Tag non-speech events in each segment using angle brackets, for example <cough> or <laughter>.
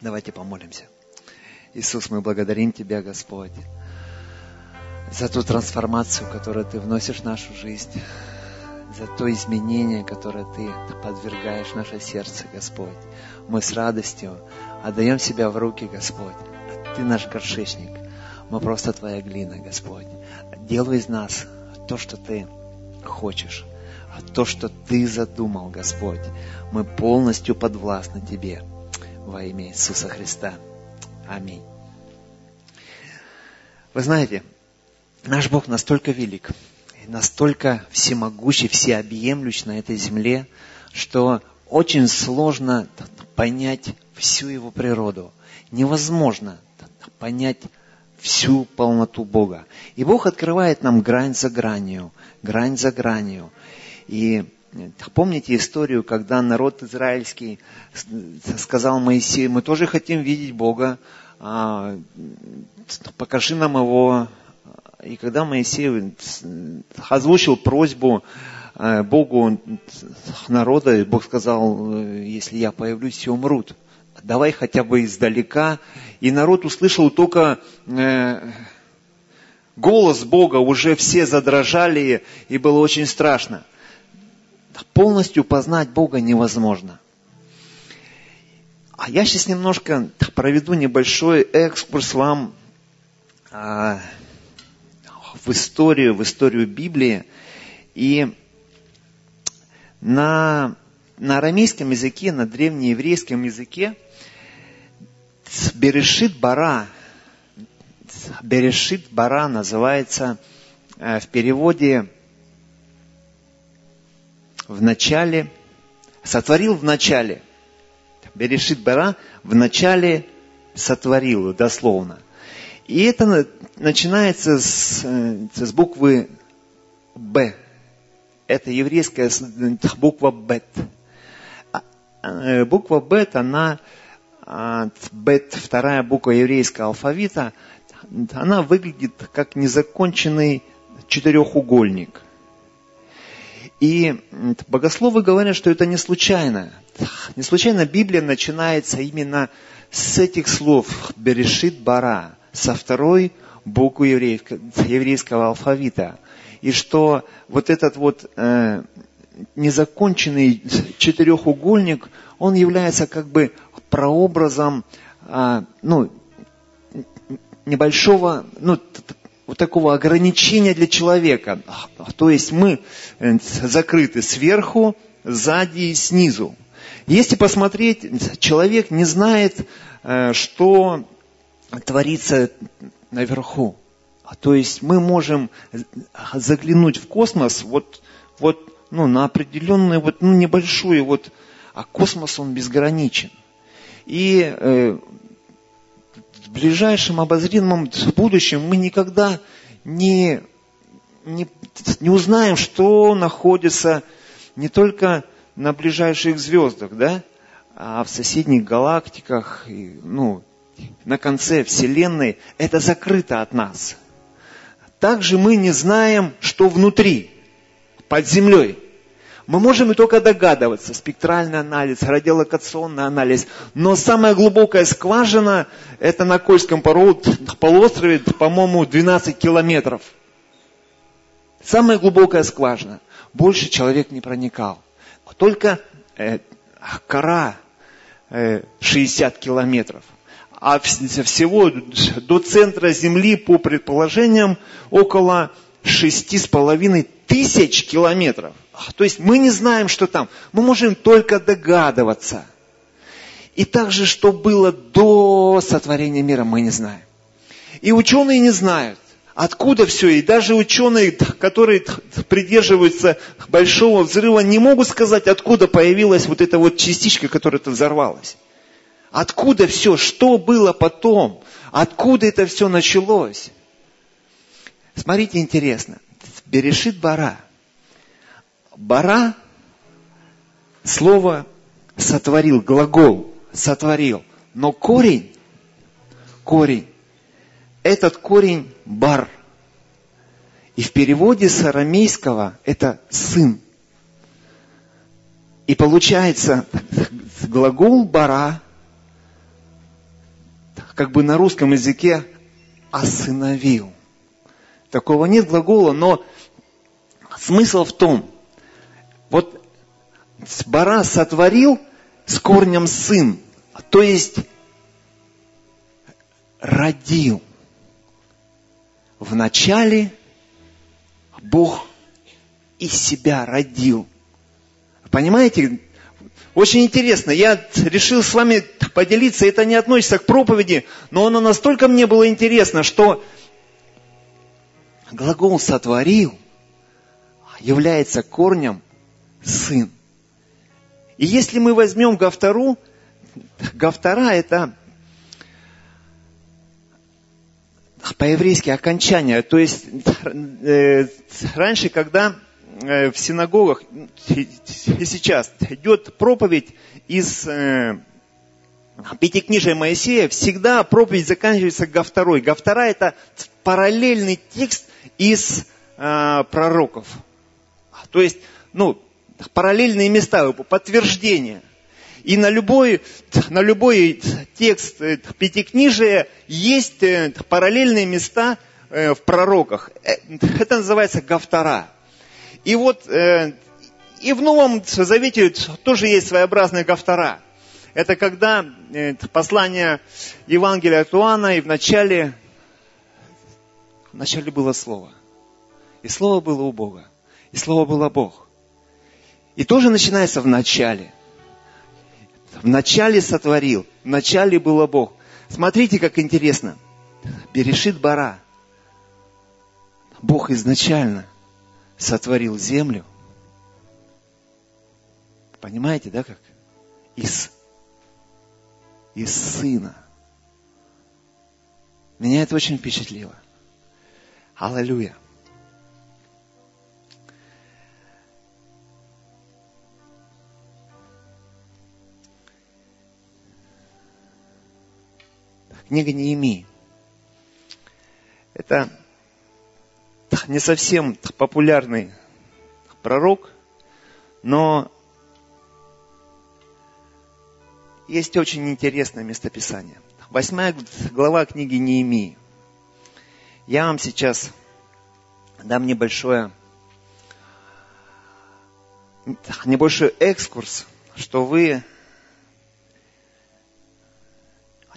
Давайте помолимся. Иисус, мы благодарим Тебя, Господь, за ту трансформацию, которую Ты вносишь в нашу жизнь, за то изменение, которое Ты подвергаешь наше сердце, Господь. Мы с радостью отдаем себя в руки, Господь. Ты наш горшечник. Мы просто Твоя глина, Господь. Делай из нас то, что Ты хочешь, а то, что Ты задумал, Господь. Мы полностью подвластны Тебе во имя Иисуса Христа. Аминь. Вы знаете, наш Бог настолько велик, настолько всемогущий, всеобъемлющ на этой земле, что очень сложно понять всю его природу. Невозможно понять всю полноту Бога. И Бог открывает нам грань за гранью, грань за гранью. И Помните историю, когда народ израильский сказал Моисею, мы тоже хотим видеть Бога, а, покажи нам его. И когда Моисей озвучил просьбу э, Богу народа, Бог сказал, если я появлюсь, все умрут. Давай хотя бы издалека. И народ услышал только э, голос Бога, уже все задрожали, и было очень страшно полностью познать Бога невозможно. А я сейчас немножко проведу небольшой экскурс вам а, в историю, в историю Библии. И на, на арамейском языке, на древнееврейском языке Берешит Бара, Берешит Бара называется э, в переводе в начале, сотворил в начале. Берешит Бара в начале сотворил, дословно. И это начинается с, э, с буквы Б. Это еврейская буква Бет. А, э, буква Бет, она, а, Бет, вторая буква еврейского алфавита, она выглядит как незаконченный четырехугольник – и богословы говорят, что это не случайно. Не случайно Библия начинается именно с этих слов «берешит бара», со второй буквы еврейского алфавита. И что вот этот вот э, незаконченный четырехугольник, он является как бы прообразом э, ну, небольшого, ну, вот такого ограничения для человека. То есть мы э, закрыты сверху, сзади и снизу. Если посмотреть, человек не знает, э, что творится наверху. А То есть мы можем заглянуть в космос вот, вот ну, на определенную, вот, ну, небольшую, вот, а космос он безграничен. И э, в ближайшем обозримом будущем мы никогда не, не, не узнаем, что находится не только на ближайших звездах, да, а в соседних галактиках, ну, на конце Вселенной, это закрыто от нас. Также мы не знаем, что внутри, под землей. Мы можем и только догадываться, спектральный анализ, радиолокационный анализ, но самая глубокая скважина, это на Кольском полуострове, по-моему, 12 километров. Самая глубокая скважина. Больше человек не проникал. Только э, кора э, 60 километров. А всего до центра Земли, по предположениям, около шести с половиной тысяч километров. То есть мы не знаем, что там. Мы можем только догадываться. И также, что было до сотворения мира, мы не знаем. И ученые не знают, откуда все. И даже ученые, которые придерживаются большого взрыва, не могут сказать, откуда появилась вот эта вот частичка, которая то взорвалась. Откуда все, что было потом, откуда это все началось. Смотрите, интересно. Берешит бара – Бара, слово сотворил, глагол сотворил. Но корень, корень, этот корень бар. И в переводе с арамейского это сын. И получается глагол бара, как бы на русском языке осыновил. Такого нет глагола, но смысл в том, вот Бара сотворил с корнем сын, то есть родил. Вначале Бог из себя родил. Понимаете? Очень интересно. Я решил с вами поделиться. Это не относится к проповеди, но оно настолько мне было интересно, что глагол «сотворил» является корнем «сын». И если мы возьмем Гафтару, Гафтара – это по-еврейски окончание. То есть э, раньше, когда э, в синагогах и сейчас идет проповедь из э, Пятикнижия Моисея, всегда проповедь заканчивается Гафтарой. Гафтара это параллельный текст из э, пророков. То есть, ну, параллельные места, подтверждения. И на любой, на любой текст э, Пятикнижия есть э, параллельные места э, в пророках. Это называется Гафтара. И вот и в Новом Завете тоже есть своеобразная Гафтара. Это когда послание Евангелия от Иоанна, и в начале, в начале было Слово. И Слово было у Бога. И Слово было Бог. И тоже начинается в начале. В начале сотворил, в начале было Бог. Смотрите, как интересно. Берешит Бара. Бог изначально сотворил землю. Понимаете, да, как? Из, из сына. Меня это очень впечатлило. Аллилуйя. Книга Неемии. Это не совсем популярный пророк, но есть очень интересное местописание. Восьмая глава книги Неемии. Я вам сейчас дам небольшое, небольшой экскурс, что вы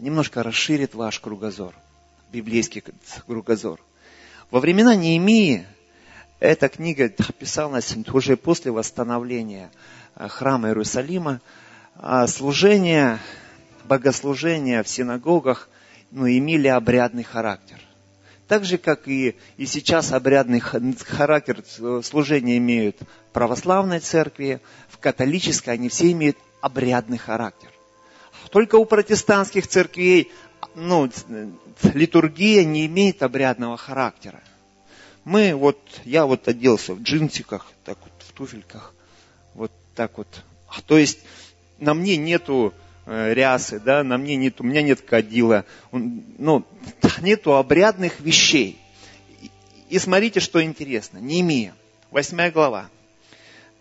немножко расширит ваш кругозор, библейский кругозор. Во времена Неемии эта книга писалась уже после восстановления э, храма Иерусалима, а служение, богослужения в синагогах ну, имели обрядный характер. Так же, как и, и сейчас обрядный характер служения имеют в православной церкви, в католической, они все имеют обрядный характер. Только у протестантских церквей ну, литургия не имеет обрядного характера. Мы вот, я вот оделся в джинсиках, так вот в туфельках, вот так вот. А, то есть на мне нету э, рясы, да, на мне нет, у меня нет кадила, ну, <laughs> нету обрядных вещей. И смотрите, что интересно. Неемия, восьмая глава.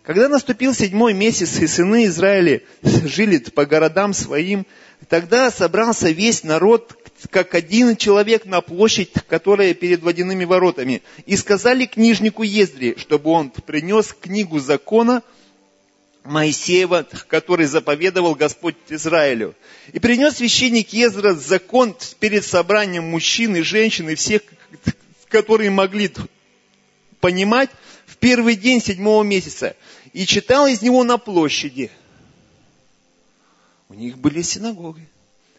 Когда наступил седьмой месяц, и сыны Израиля жили по городам своим, тогда собрался весь народ, как один человек на площадь, которая перед водяными воротами. И сказали книжнику Ездри, чтобы он принес книгу закона Моисеева, который заповедовал Господь Израилю. И принес священник Ездра закон перед собранием мужчин и женщин и всех, которые могли понимать, в первый день седьмого месяца и читал из него на площади. У них были синагоги,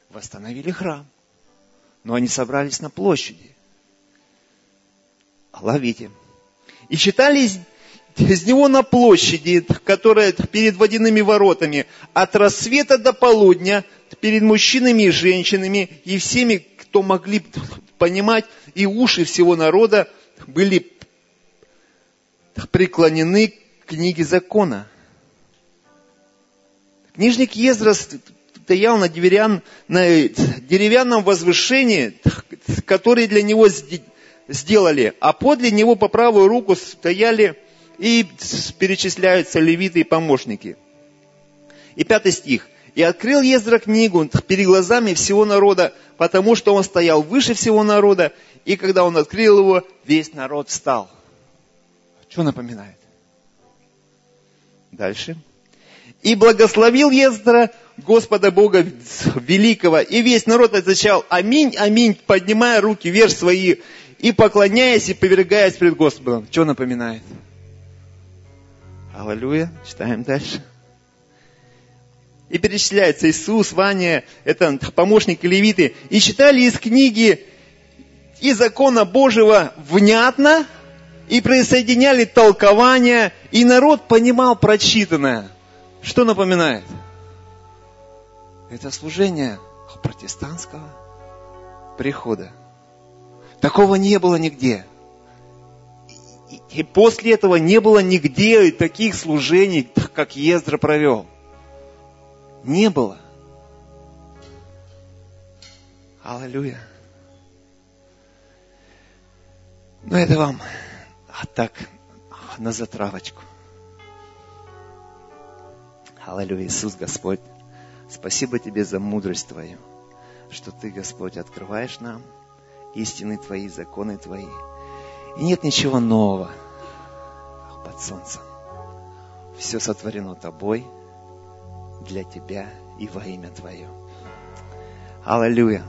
восстановили храм, но они собрались на площади. Ловите. И читали из, из него на площади, которая перед водяными воротами, от рассвета до полудня, перед мужчинами и женщинами, и всеми, кто могли понимать, и уши всего народа были преклонены книги закона. Книжник Ездра стоял на, деревян, на деревянном возвышении, которое для него сделали, а подле него по правую руку стояли и перечисляются левиты и помощники. И пятый стих. И открыл Ездра книгу перед глазами всего народа, потому что он стоял выше всего народа, и когда он открыл его, весь народ встал. Что напоминает? Дальше. И благословил Ездра Господа Бога Великого, и весь народ отвечал Аминь, Аминь, поднимая руки вверх свои, и поклоняясь и повергаясь пред Господом. Что напоминает? Аллилуйя. Читаем дальше. И перечисляется Иисус, Ваня, это помощник левиты. И читали из книги и закона Божьего внятно, и присоединяли толкования, и народ понимал прочитанное. Что напоминает? Это служение протестантского прихода. Такого не было нигде. И после этого не было нигде таких служений, как Ездра провел. Не было. Аллилуйя. Но это вам а так на затравочку. Аллилуйя, Иисус Господь. Спасибо Тебе за мудрость Твою, что Ты, Господь, открываешь нам истины Твои, законы Твои. И нет ничего нового под солнцем. Все сотворено Тобой, для Тебя и во имя Твое. Аллилуйя.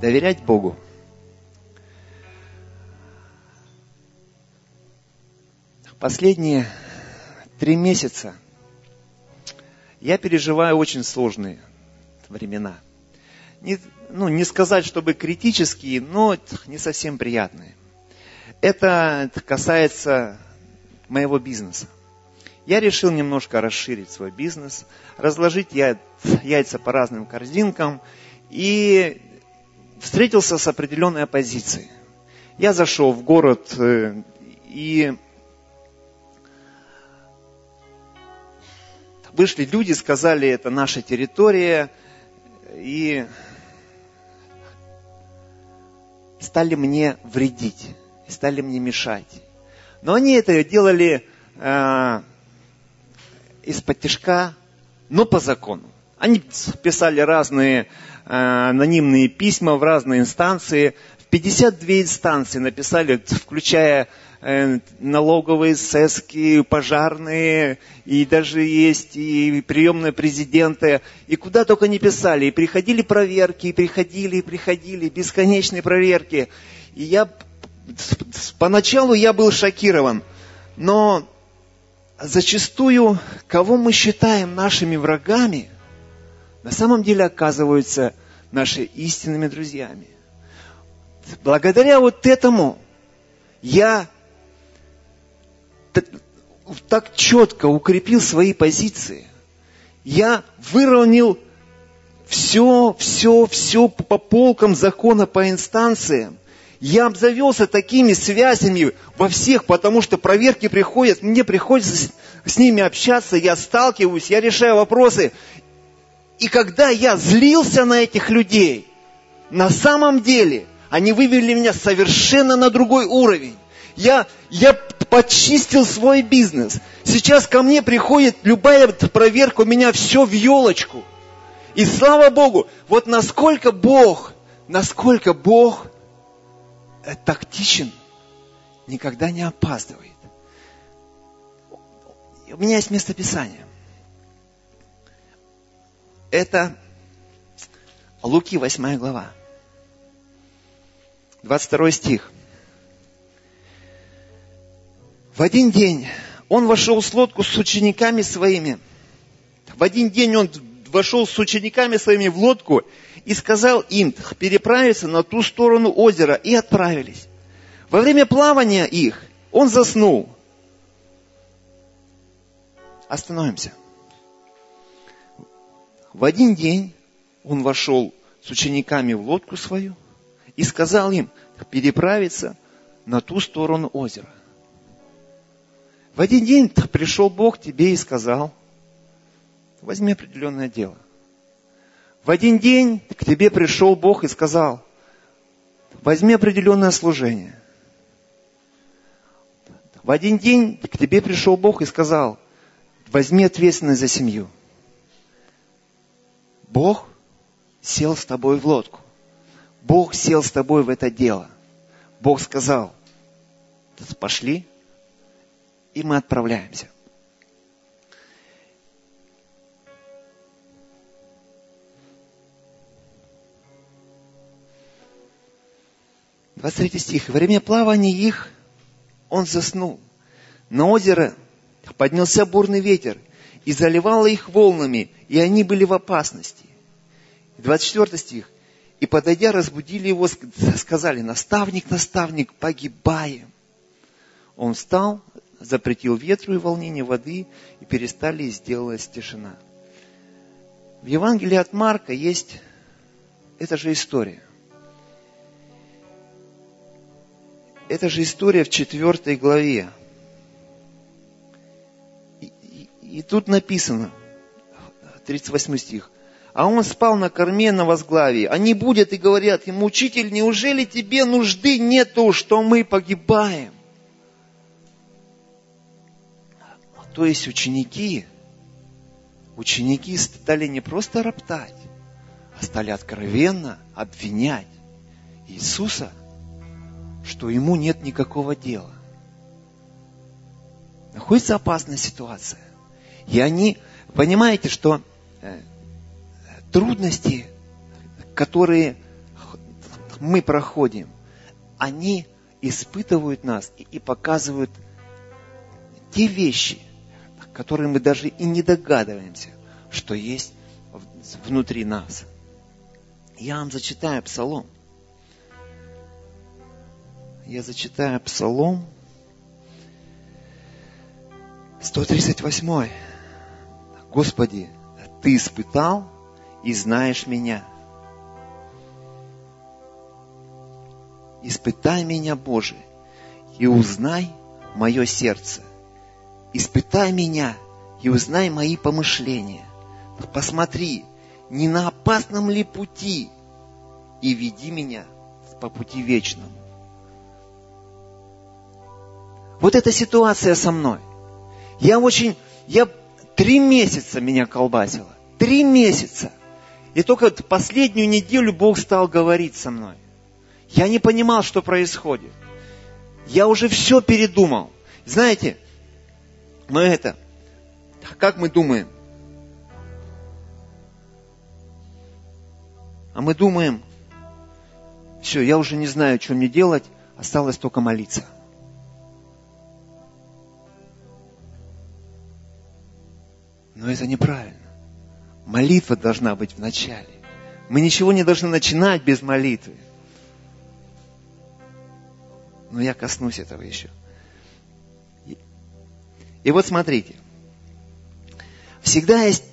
Доверять Богу. Последние три месяца я переживаю очень сложные времена. Не, ну, не сказать, чтобы критические, но не совсем приятные. Это касается моего бизнеса. Я решил немножко расширить свой бизнес, разложить яйца по разным корзинкам и встретился с определенной оппозицией. Я зашел в город э, и вышли люди, сказали, это наша территория, и стали мне вредить, стали мне мешать. Но они это делали э, из-под тяжка, но по закону. Они писали разные э, анонимные письма в разные инстанции. В 52 инстанции написали, включая налоговые сески, пожарные, и даже есть и приемные президенты, и куда только не писали. И приходили проверки, и приходили, и приходили, бесконечные проверки. И я, поначалу я был шокирован, но зачастую, кого мы считаем нашими врагами, на самом деле оказываются нашими истинными друзьями. Благодаря вот этому я так четко укрепил свои позиции. Я выровнял все, все, все по полкам закона, по инстанциям. Я обзавелся такими связями во всех, потому что проверки приходят, мне приходится с, ними общаться, я сталкиваюсь, я решаю вопросы. И когда я злился на этих людей, на самом деле они вывели меня совершенно на другой уровень. Я, я почистил свой бизнес. Сейчас ко мне приходит любая проверка, у меня все в елочку. И слава Богу, вот насколько Бог, насколько Бог Э, тактичен, никогда не опаздывает. У меня есть местописание. Это Луки, 8 глава. 22 стих. В один день он вошел в лодку с учениками своими. В один день он вошел с учениками своими в лодку и сказал им переправиться на ту сторону озера, и отправились. Во время плавания их он заснул. Остановимся. В один день он вошел с учениками в лодку свою и сказал им переправиться на ту сторону озера. В один день пришел Бог тебе и сказал, возьми определенное дело – в один день к тебе пришел Бог и сказал, возьми определенное служение. В один день к тебе пришел Бог и сказал, возьми ответственность за семью. Бог сел с тобой в лодку. Бог сел с тобой в это дело. Бог сказал, пошли, и мы отправляемся. 23 стих. Во время плавания их он заснул. На озеро поднялся бурный ветер и заливало их волнами, и они были в опасности. 24 стих. И подойдя, разбудили его, сказали, наставник, наставник, погибаем. Он встал, запретил ветру и волнение воды, и перестали, и сделалась тишина. В Евангелии от Марка есть эта же история. Это же история в четвертой главе. И, и, и тут написано, 38 стих. А он спал на корме на возглавии. Они будут и говорят ему, учитель, неужели тебе нужды нету, что мы погибаем? То есть ученики, ученики стали не просто роптать, а стали откровенно обвинять Иисуса – что ему нет никакого дела. Находится опасная ситуация. И они, понимаете, что э, трудности, которые мы проходим, они испытывают нас и, и показывают те вещи, которые мы даже и не догадываемся, что есть внутри нас. Я вам зачитаю псалом я зачитаю Псалом 138. Господи, Ты испытал и знаешь меня. Испытай меня, Боже, и узнай мое сердце. Испытай меня и узнай мои помышления. Посмотри, не на опасном ли пути, и веди меня по пути вечному. Вот эта ситуация со мной. Я очень, я три месяца меня колбасило. Три месяца. И только последнюю неделю Бог стал говорить со мной. Я не понимал, что происходит. Я уже все передумал. Знаете, мы это, как мы думаем? А мы думаем, все, я уже не знаю, что мне делать, осталось только молиться. Но это неправильно. Молитва должна быть в начале. Мы ничего не должны начинать без молитвы. Но я коснусь этого еще. И, вот смотрите. Всегда есть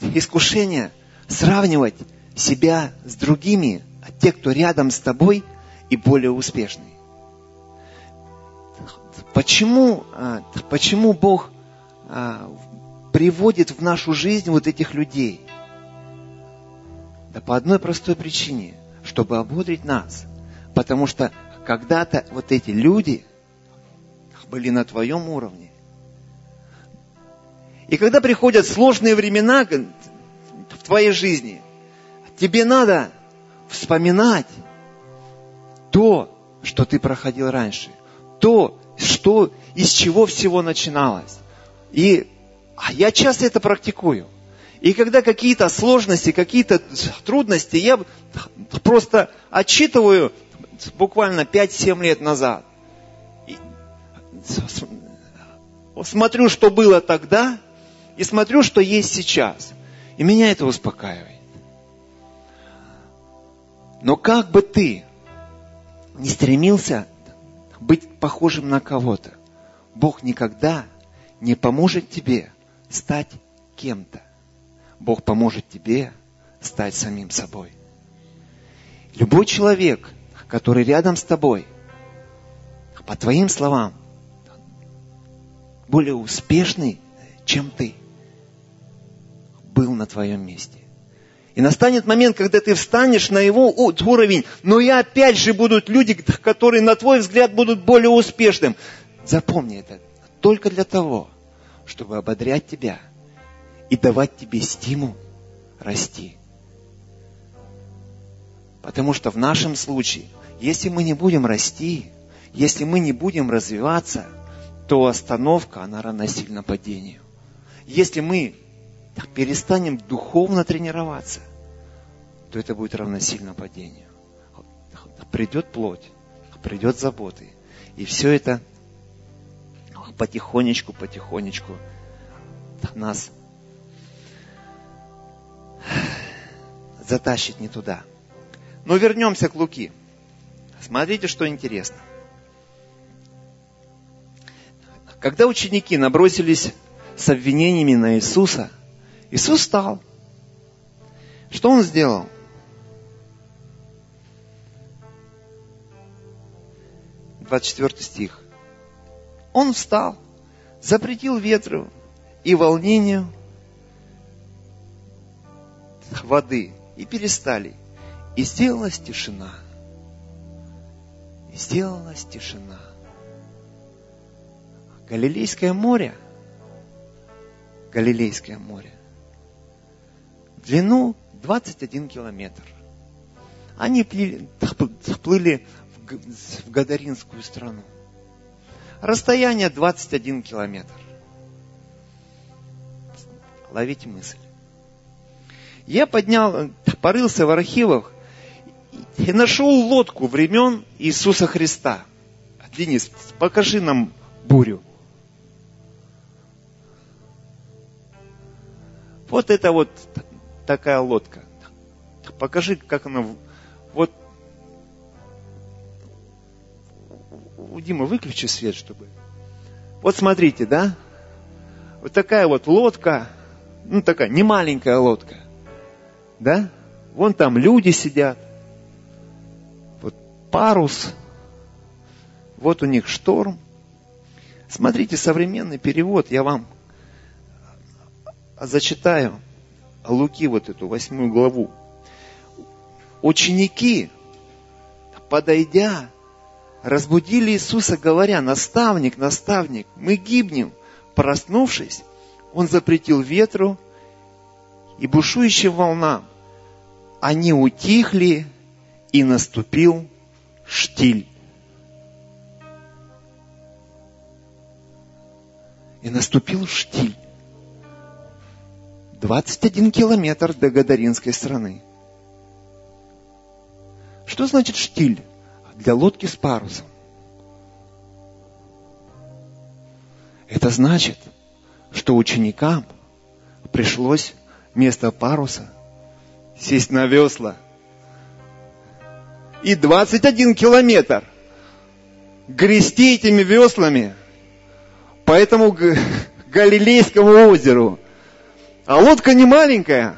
искушение сравнивать себя с другими, а те, кто рядом с тобой и более успешный. Почему, а, почему Бог а, приводит в нашу жизнь вот этих людей? Да по одной простой причине, чтобы ободрить нас. Потому что когда-то вот эти люди были на твоем уровне. И когда приходят сложные времена в твоей жизни, тебе надо вспоминать то, что ты проходил раньше, то, что, из чего всего начиналось. И а я часто это практикую. И когда какие-то сложности, какие-то трудности, я просто отчитываю буквально 5-7 лет назад. И смотрю, что было тогда, и смотрю, что есть сейчас. И меня это успокаивает. Но как бы ты не стремился быть похожим на кого-то, Бог никогда не поможет тебе – стать кем-то. Бог поможет тебе стать самим собой. Любой человек, который рядом с тобой, по твоим словам, более успешный, чем ты, был на твоем месте. И настанет момент, когда ты встанешь на его уровень, но и опять же будут люди, которые, на твой взгляд, будут более успешным. Запомни это. Только для того, чтобы ободрять тебя и давать тебе стимул расти. Потому что в нашем случае, если мы не будем расти, если мы не будем развиваться, то остановка, она равносильна падению. Если мы перестанем духовно тренироваться, то это будет равносильно падению. Придет плоть, придет заботы. И все это потихонечку, потихонечку нас затащит не туда. Но вернемся к Луки. Смотрите, что интересно. Когда ученики набросились с обвинениями на Иисуса, Иисус встал. Что Он сделал? Двадцать четвертый стих. Он встал, запретил ветру и волнению воды, и перестали. И сделалась тишина. И сделалась тишина. Галилейское море, Галилейское море, длину 21 километр. Они плыли, в Гадаринскую страну. Расстояние 21 километр. Ловите мысль. Я поднял, порылся в архивах и нашел лодку времен Иисуса Христа. Денис, покажи нам бурю. Вот это вот такая лодка. Покажи, как она... Вот... Дима выключи свет, чтобы... Вот смотрите, да? Вот такая вот лодка, ну такая, не маленькая лодка. Да? Вон там люди сидят. Вот парус. Вот у них шторм. Смотрите современный перевод, я вам зачитаю Луки вот эту восьмую главу. Ученики, подойдя, разбудили Иисуса, говоря, наставник, наставник, мы гибнем. Проснувшись, он запретил ветру и бушующим волнам. Они утихли, и наступил штиль. И наступил штиль. 21 километр до Гадаринской страны. Что значит штиль для лодки с парусом? Это значит, что ученикам пришлось вместо паруса сесть на весла и 21 километр грести этими веслами по этому <laughs> Галилейскому озеру. А лодка не маленькая.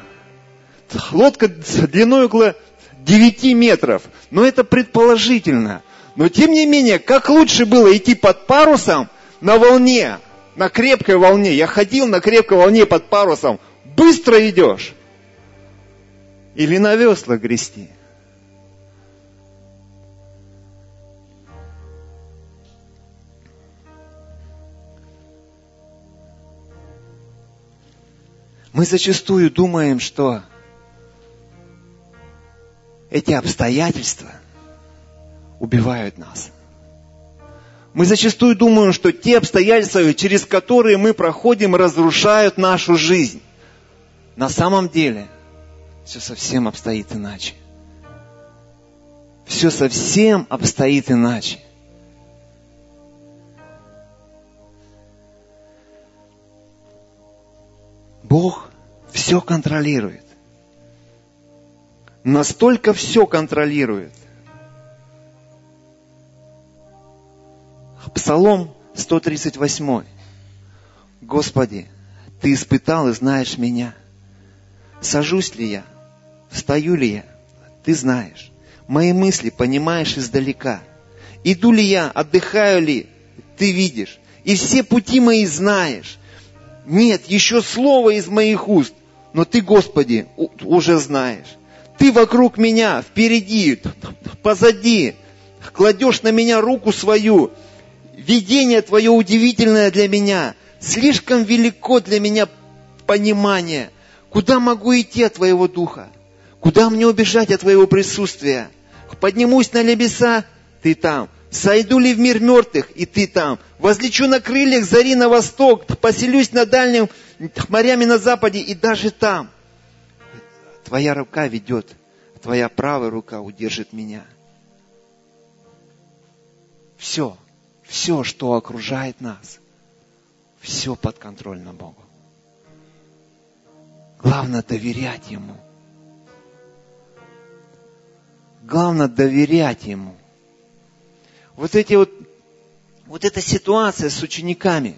Лодка длиной около 9 метров. Но это предположительно. Но тем не менее, как лучше было идти под парусом на волне, на крепкой волне. Я ходил на крепкой волне под парусом. Быстро идешь. Или на весла грести. Мы зачастую думаем, что эти обстоятельства убивают нас. Мы зачастую думаем, что те обстоятельства, через которые мы проходим, разрушают нашу жизнь. На самом деле все совсем обстоит иначе. Все совсем обстоит иначе. Бог все контролирует. Настолько все контролирует. Псалом 138. Господи, Ты испытал и знаешь меня. Сажусь ли я? Встаю ли я? Ты знаешь. Мои мысли понимаешь издалека. Иду ли я, отдыхаю ли? Ты видишь. И все пути мои знаешь. Нет, еще слово из моих уст, но Ты, Господи, уже знаешь. Ты вокруг меня, впереди, позади, кладешь на меня руку свою. Видение Твое удивительное для меня. Слишком велико для меня понимание. Куда могу идти от Твоего Духа? Куда мне убежать от Твоего присутствия? Поднимусь на небеса, Ты там. Сойду ли в мир мертвых, и Ты там. Возлечу на крыльях зари на восток, поселюсь на дальнем морями на западе, и даже там. Твоя рука ведет, Твоя правая рука удержит меня. Все, все, что окружает нас, все подконтрольно Богу. Главное доверять Ему. Главное доверять Ему. Вот эти вот, вот эта ситуация с учениками.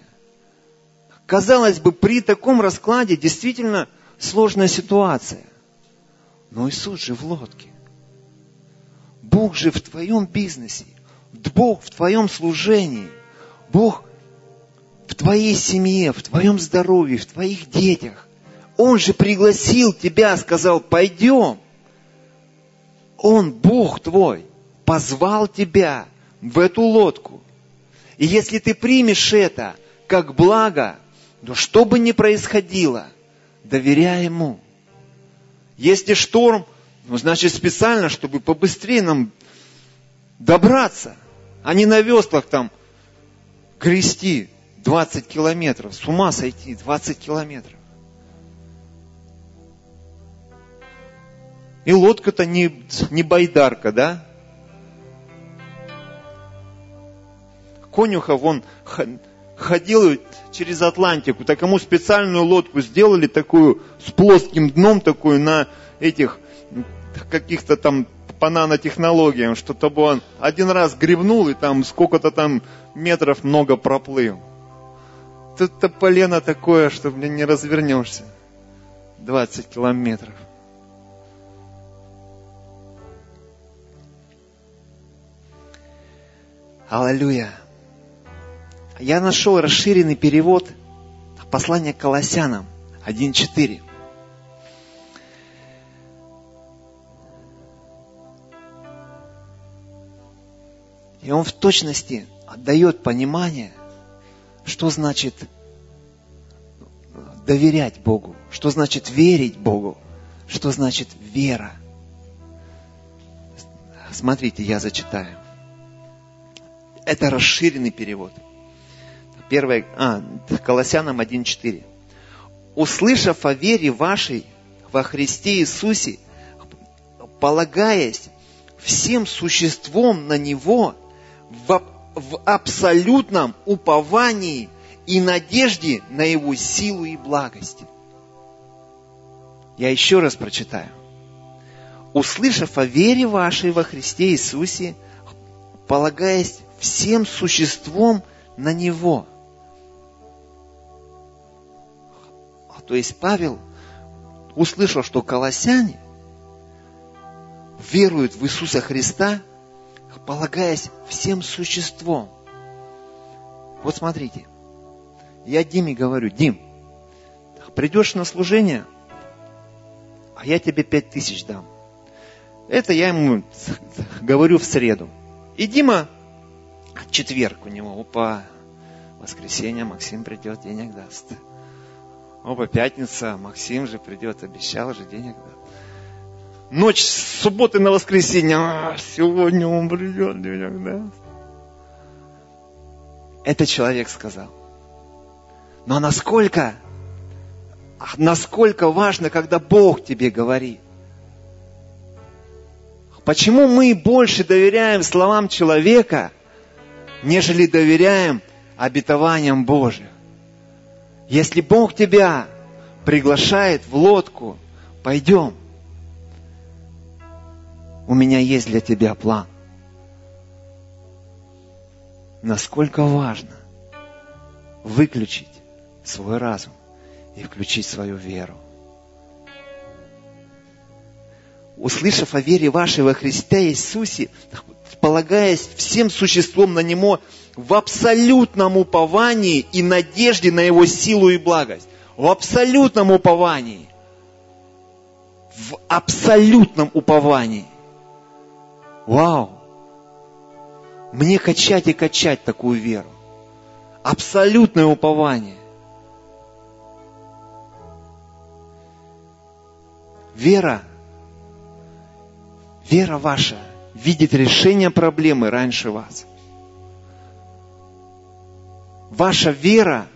Казалось бы, при таком раскладе действительно сложная ситуация. Но Иисус же в лодке. Бог же в твоем бизнесе. Бог в твоем служении. Бог в твоей семье, в твоем здоровье, в твоих детях. Он же пригласил тебя, сказал, пойдем. Он, Бог твой, позвал тебя в эту лодку. И если ты примешь это как благо, то что бы ни происходило, доверяй Ему. Если шторм, ну, значит специально, чтобы побыстрее нам добраться, а не на веслах там грести 20 километров, с ума сойти 20 километров. И лодка-то не, не байдарка, да? Конюхов, он ходил через Атлантику, так ему специальную лодку сделали такую, с плоским дном такую на этих каких-то там по нанотехнологиям, что-то бы он один раз гребнул и там сколько-то там метров много проплыл. Тут-то полено такое, что, блин, не развернешься. 20 километров. Аллилуйя. Я нашел расширенный перевод послания к Колоссянам 1.4. И он в точности отдает понимание, что значит доверять Богу, что значит верить Богу, что значит вера. Смотрите, я зачитаю. Это расширенный перевод. Первое, а, Колоссянам 1.4. «Услышав о вере вашей во Христе Иисусе, полагаясь всем существом на Него, в, в абсолютном уповании и надежде на Его силу и благость». Я еще раз прочитаю. «Услышав о вере вашей во Христе Иисусе, полагаясь всем существом на Него. То есть Павел услышал, что колоссяне веруют в Иисуса Христа, полагаясь всем существом. Вот смотрите, я Диме говорю, Дим, придешь на служение, а я тебе пять тысяч дам. Это я ему говорю в среду. И Дима четверг у него, опа, воскресенье Максим придет, денег даст. Опа, пятница, Максим же придет, обещал же, денег даст. Ночь с субботы на воскресенье, а, сегодня он придет, денег даст. Это человек сказал. Но насколько, насколько важно, когда Бог тебе говорит. Почему мы больше доверяем словам человека – нежели доверяем обетованиям Божьим. Если Бог тебя приглашает в лодку, пойдем. У меня есть для тебя план. Насколько важно выключить свой разум и включить свою веру. Услышав о вере вашей во Христе Иисусе, полагаясь всем существом на Него в абсолютном уповании и надежде на Его силу и благость. В абсолютном уповании. В абсолютном уповании. Вау! Мне качать и качать такую веру. Абсолютное упование. Вера Вера ваша видит решение проблемы раньше вас. Ваша вера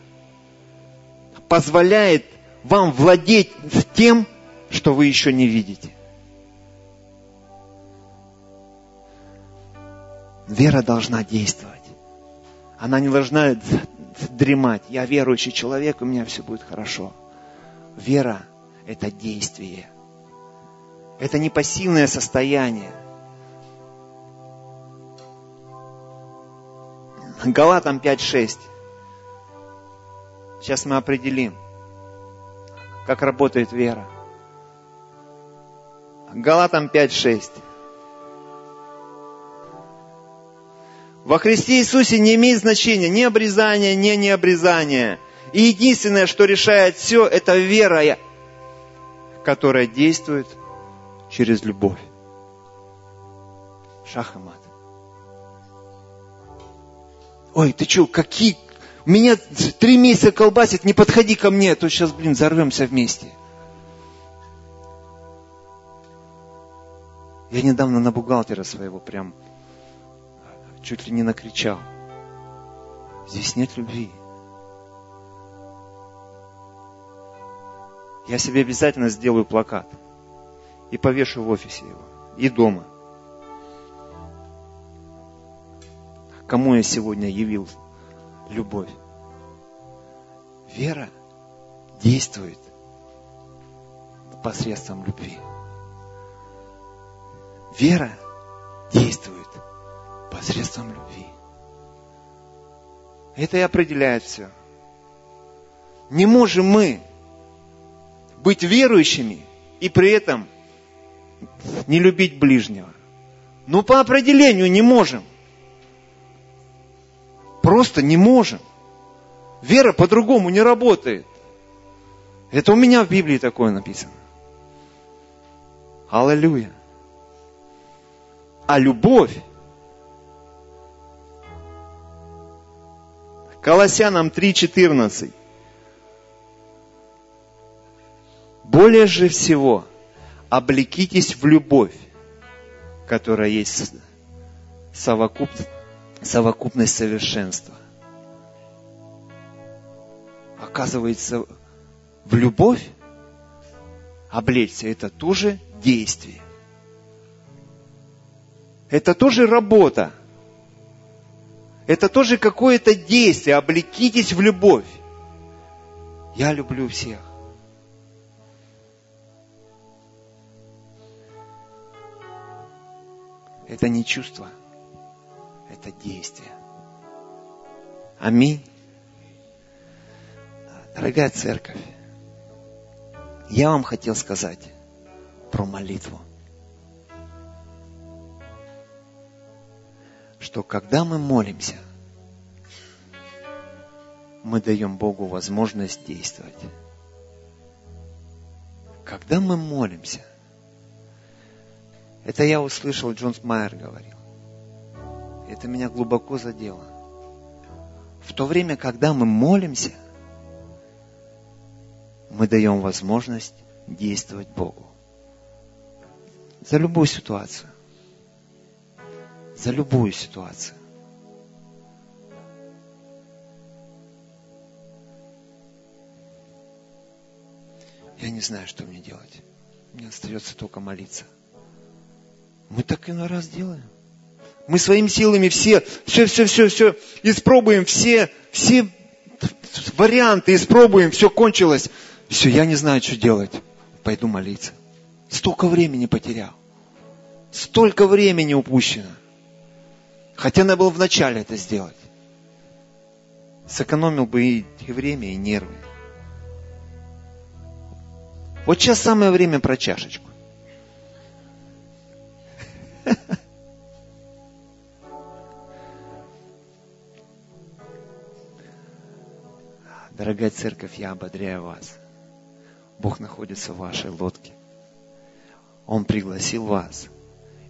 позволяет вам владеть тем, что вы еще не видите. Вера должна действовать. Она не должна дремать. Я верующий человек, у меня все будет хорошо. Вера – это действие. Это не пассивное состояние. Галатам 5.6. Сейчас мы определим, как работает вера. Галатам 5.6. Во Христе Иисусе не имеет значения ни обрезание, ни необрезание. И единственное, что решает все, это вера, которая действует через любовь. Шах и мат. Ой, ты что, какие... Меня три месяца колбасит, не подходи ко мне, а то сейчас, блин, взорвемся вместе. Я недавно на бухгалтера своего прям чуть ли не накричал. Здесь нет любви. Я себе обязательно сделаю плакат и повешу в офисе его, и дома. Кому я сегодня явил любовь? Вера действует посредством любви. Вера действует посредством любви. Это и определяет все. Не можем мы быть верующими и при этом не любить ближнего. Ну, по определению не можем. Просто не можем. Вера по-другому не работает. Это у меня в Библии такое написано. Аллилуйя. А любовь Колоссянам 3.14. Более же всего облекитесь в любовь, которая есть совокуп, совокупность совершенства. Оказывается, в любовь облечься это тоже действие. Это тоже работа. Это тоже какое-то действие. Облекитесь в любовь. Я люблю всех. Это не чувство, это действие. Аминь. Дорогая церковь, я вам хотел сказать про молитву. что когда мы молимся, мы даем Богу возможность действовать. Когда мы молимся, это я услышал, Джонс Майер говорил. Это меня глубоко задело. В то время, когда мы молимся, мы даем возможность действовать Богу. За любую ситуацию за любую ситуацию. Я не знаю, что мне делать. Мне остается только молиться. Мы так и на раз делаем. Мы своими силами все, все, все, все, все испробуем, все, все варианты испробуем, все кончилось. Все, я не знаю, что делать. Пойду молиться. Столько времени потерял. Столько времени упущено. Хотя надо было вначале это сделать. Сэкономил бы и, и время, и нервы. Вот сейчас самое время про чашечку. <laughs> Дорогая церковь, я ободряю вас. Бог находится в вашей лодке. Он пригласил вас,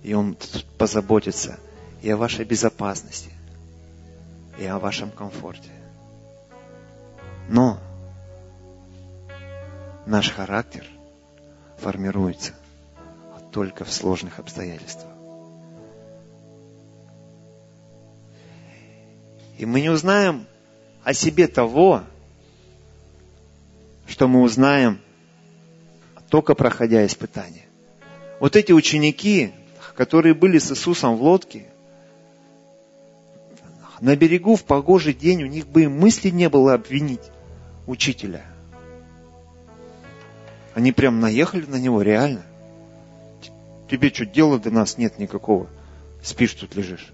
и Он позаботится и о вашей безопасности, и о вашем комфорте. Но наш характер формируется только в сложных обстоятельствах. И мы не узнаем о себе того, что мы узнаем, только проходя испытания. Вот эти ученики, которые были с Иисусом в лодке, на берегу в погожий день у них бы и мысли не было обвинить учителя. Они прям наехали на него, реально. Тебе что, дела до нас нет никакого? Спишь тут лежишь.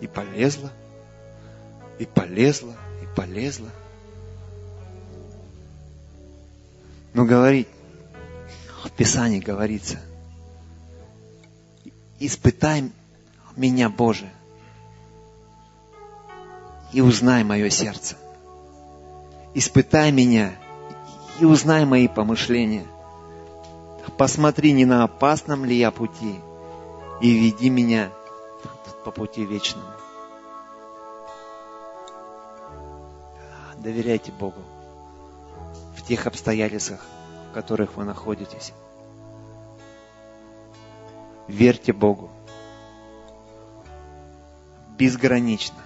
И полезла, и полезла, полезла. Но говорить, в Писании говорится, испытай меня, Боже, и узнай мое сердце. Испытай меня и узнай мои помышления. Посмотри, не на опасном ли я пути, и веди меня по пути вечному. Доверяйте Богу в тех обстоятельствах, в которых вы находитесь. Верьте Богу безгранично,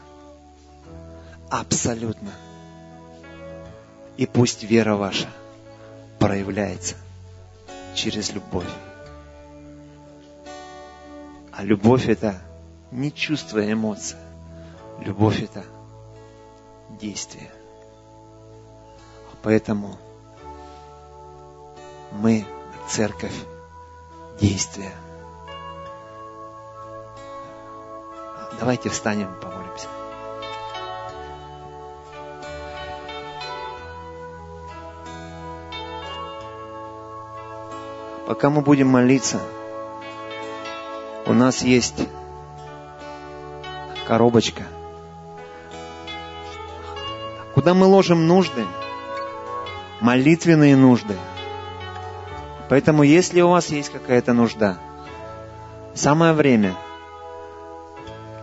абсолютно. И пусть вера ваша проявляется через любовь. А любовь это не чувство и эмоция. Любовь это действие. Поэтому мы церковь действия. Давайте встанем, помолимся. Пока мы будем молиться, у нас есть коробочка, куда мы ложим нужды, молитвенные нужды. Поэтому, если у вас есть какая-то нужда, самое время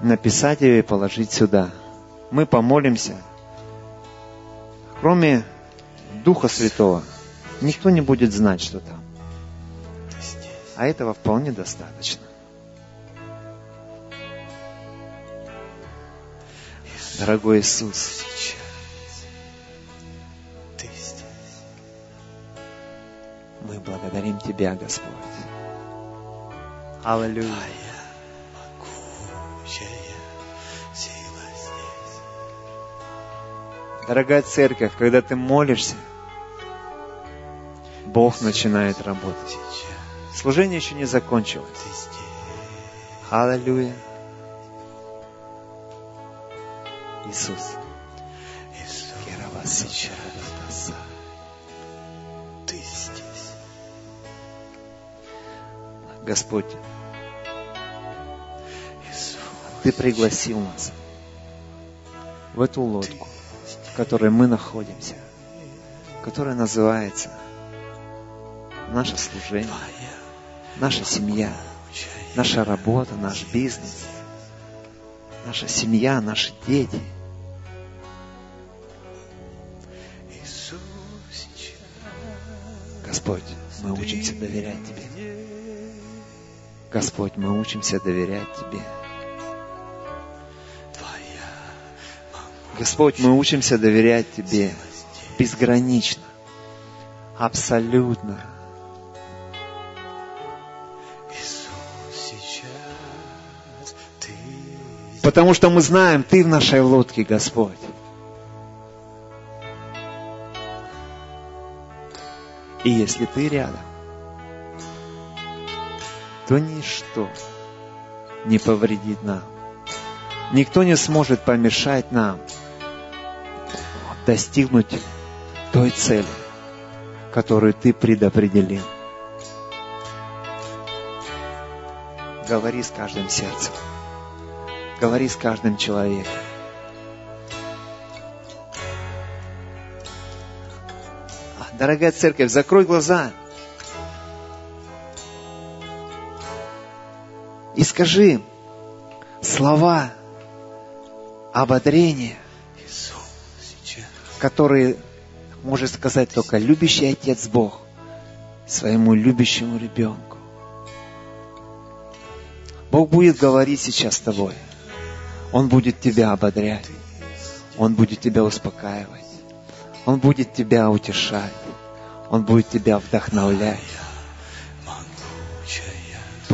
написать ее и положить сюда. Мы помолимся. Кроме Духа Святого, никто не будет знать, что там. А этого вполне достаточно. Дорогой Иисус, мы благодарим Тебя, Господь. Аллилуйя. Дорогая церковь, когда ты молишься, Бог начинает работать. Служение еще не закончилось. Аллилуйя. Иисус. Ты Господь, Ты пригласил нас в эту лодку, в которой мы находимся, которая называется наше служение, наша семья, наша работа, наш бизнес, наша семья, наши дети – Господь, мы учимся доверять Тебе. Господь, мы учимся доверять Тебе. Господь, мы учимся доверять Тебе безгранично, абсолютно. Потому что мы знаем, Ты в нашей лодке, Господь. И если ты рядом, то ничто не повредит нам. Никто не сможет помешать нам достигнуть той цели, которую ты предопределил. Говори с каждым сердцем. Говори с каждым человеком. Дорогая церковь, закрой глаза. И скажи слова ободрения, которые может сказать только любящий Отец Бог своему любящему ребенку. Бог будет говорить сейчас с тобой. Он будет тебя ободрять. Он будет тебя успокаивать. Он будет тебя утешать. Он будет тебя вдохновлять.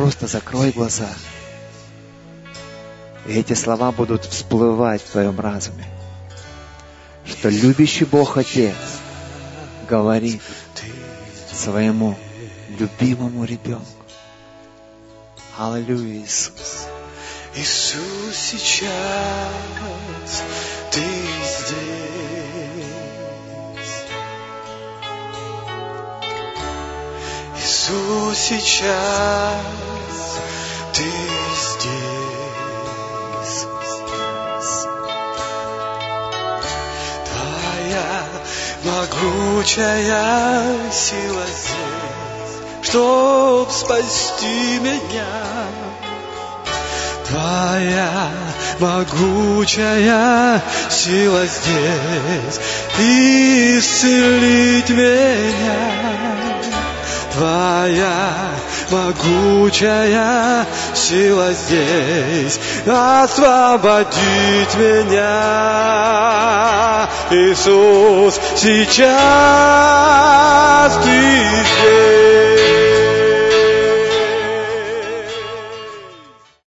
Просто закрой глаза. И эти слова будут всплывать в твоем разуме. Что любящий Бог Отец говорит своему любимому ребенку. Аллилуйя, Иисус. Иисус, сейчас Ты здесь. Иисус, сейчас Ты здесь. Твоя могучая сила здесь, чтоб спасти меня. Твоя могучая сила здесь исцелить меня. Твоя могучая сила здесь освободить меня. Иисус, сейчас Ты здесь.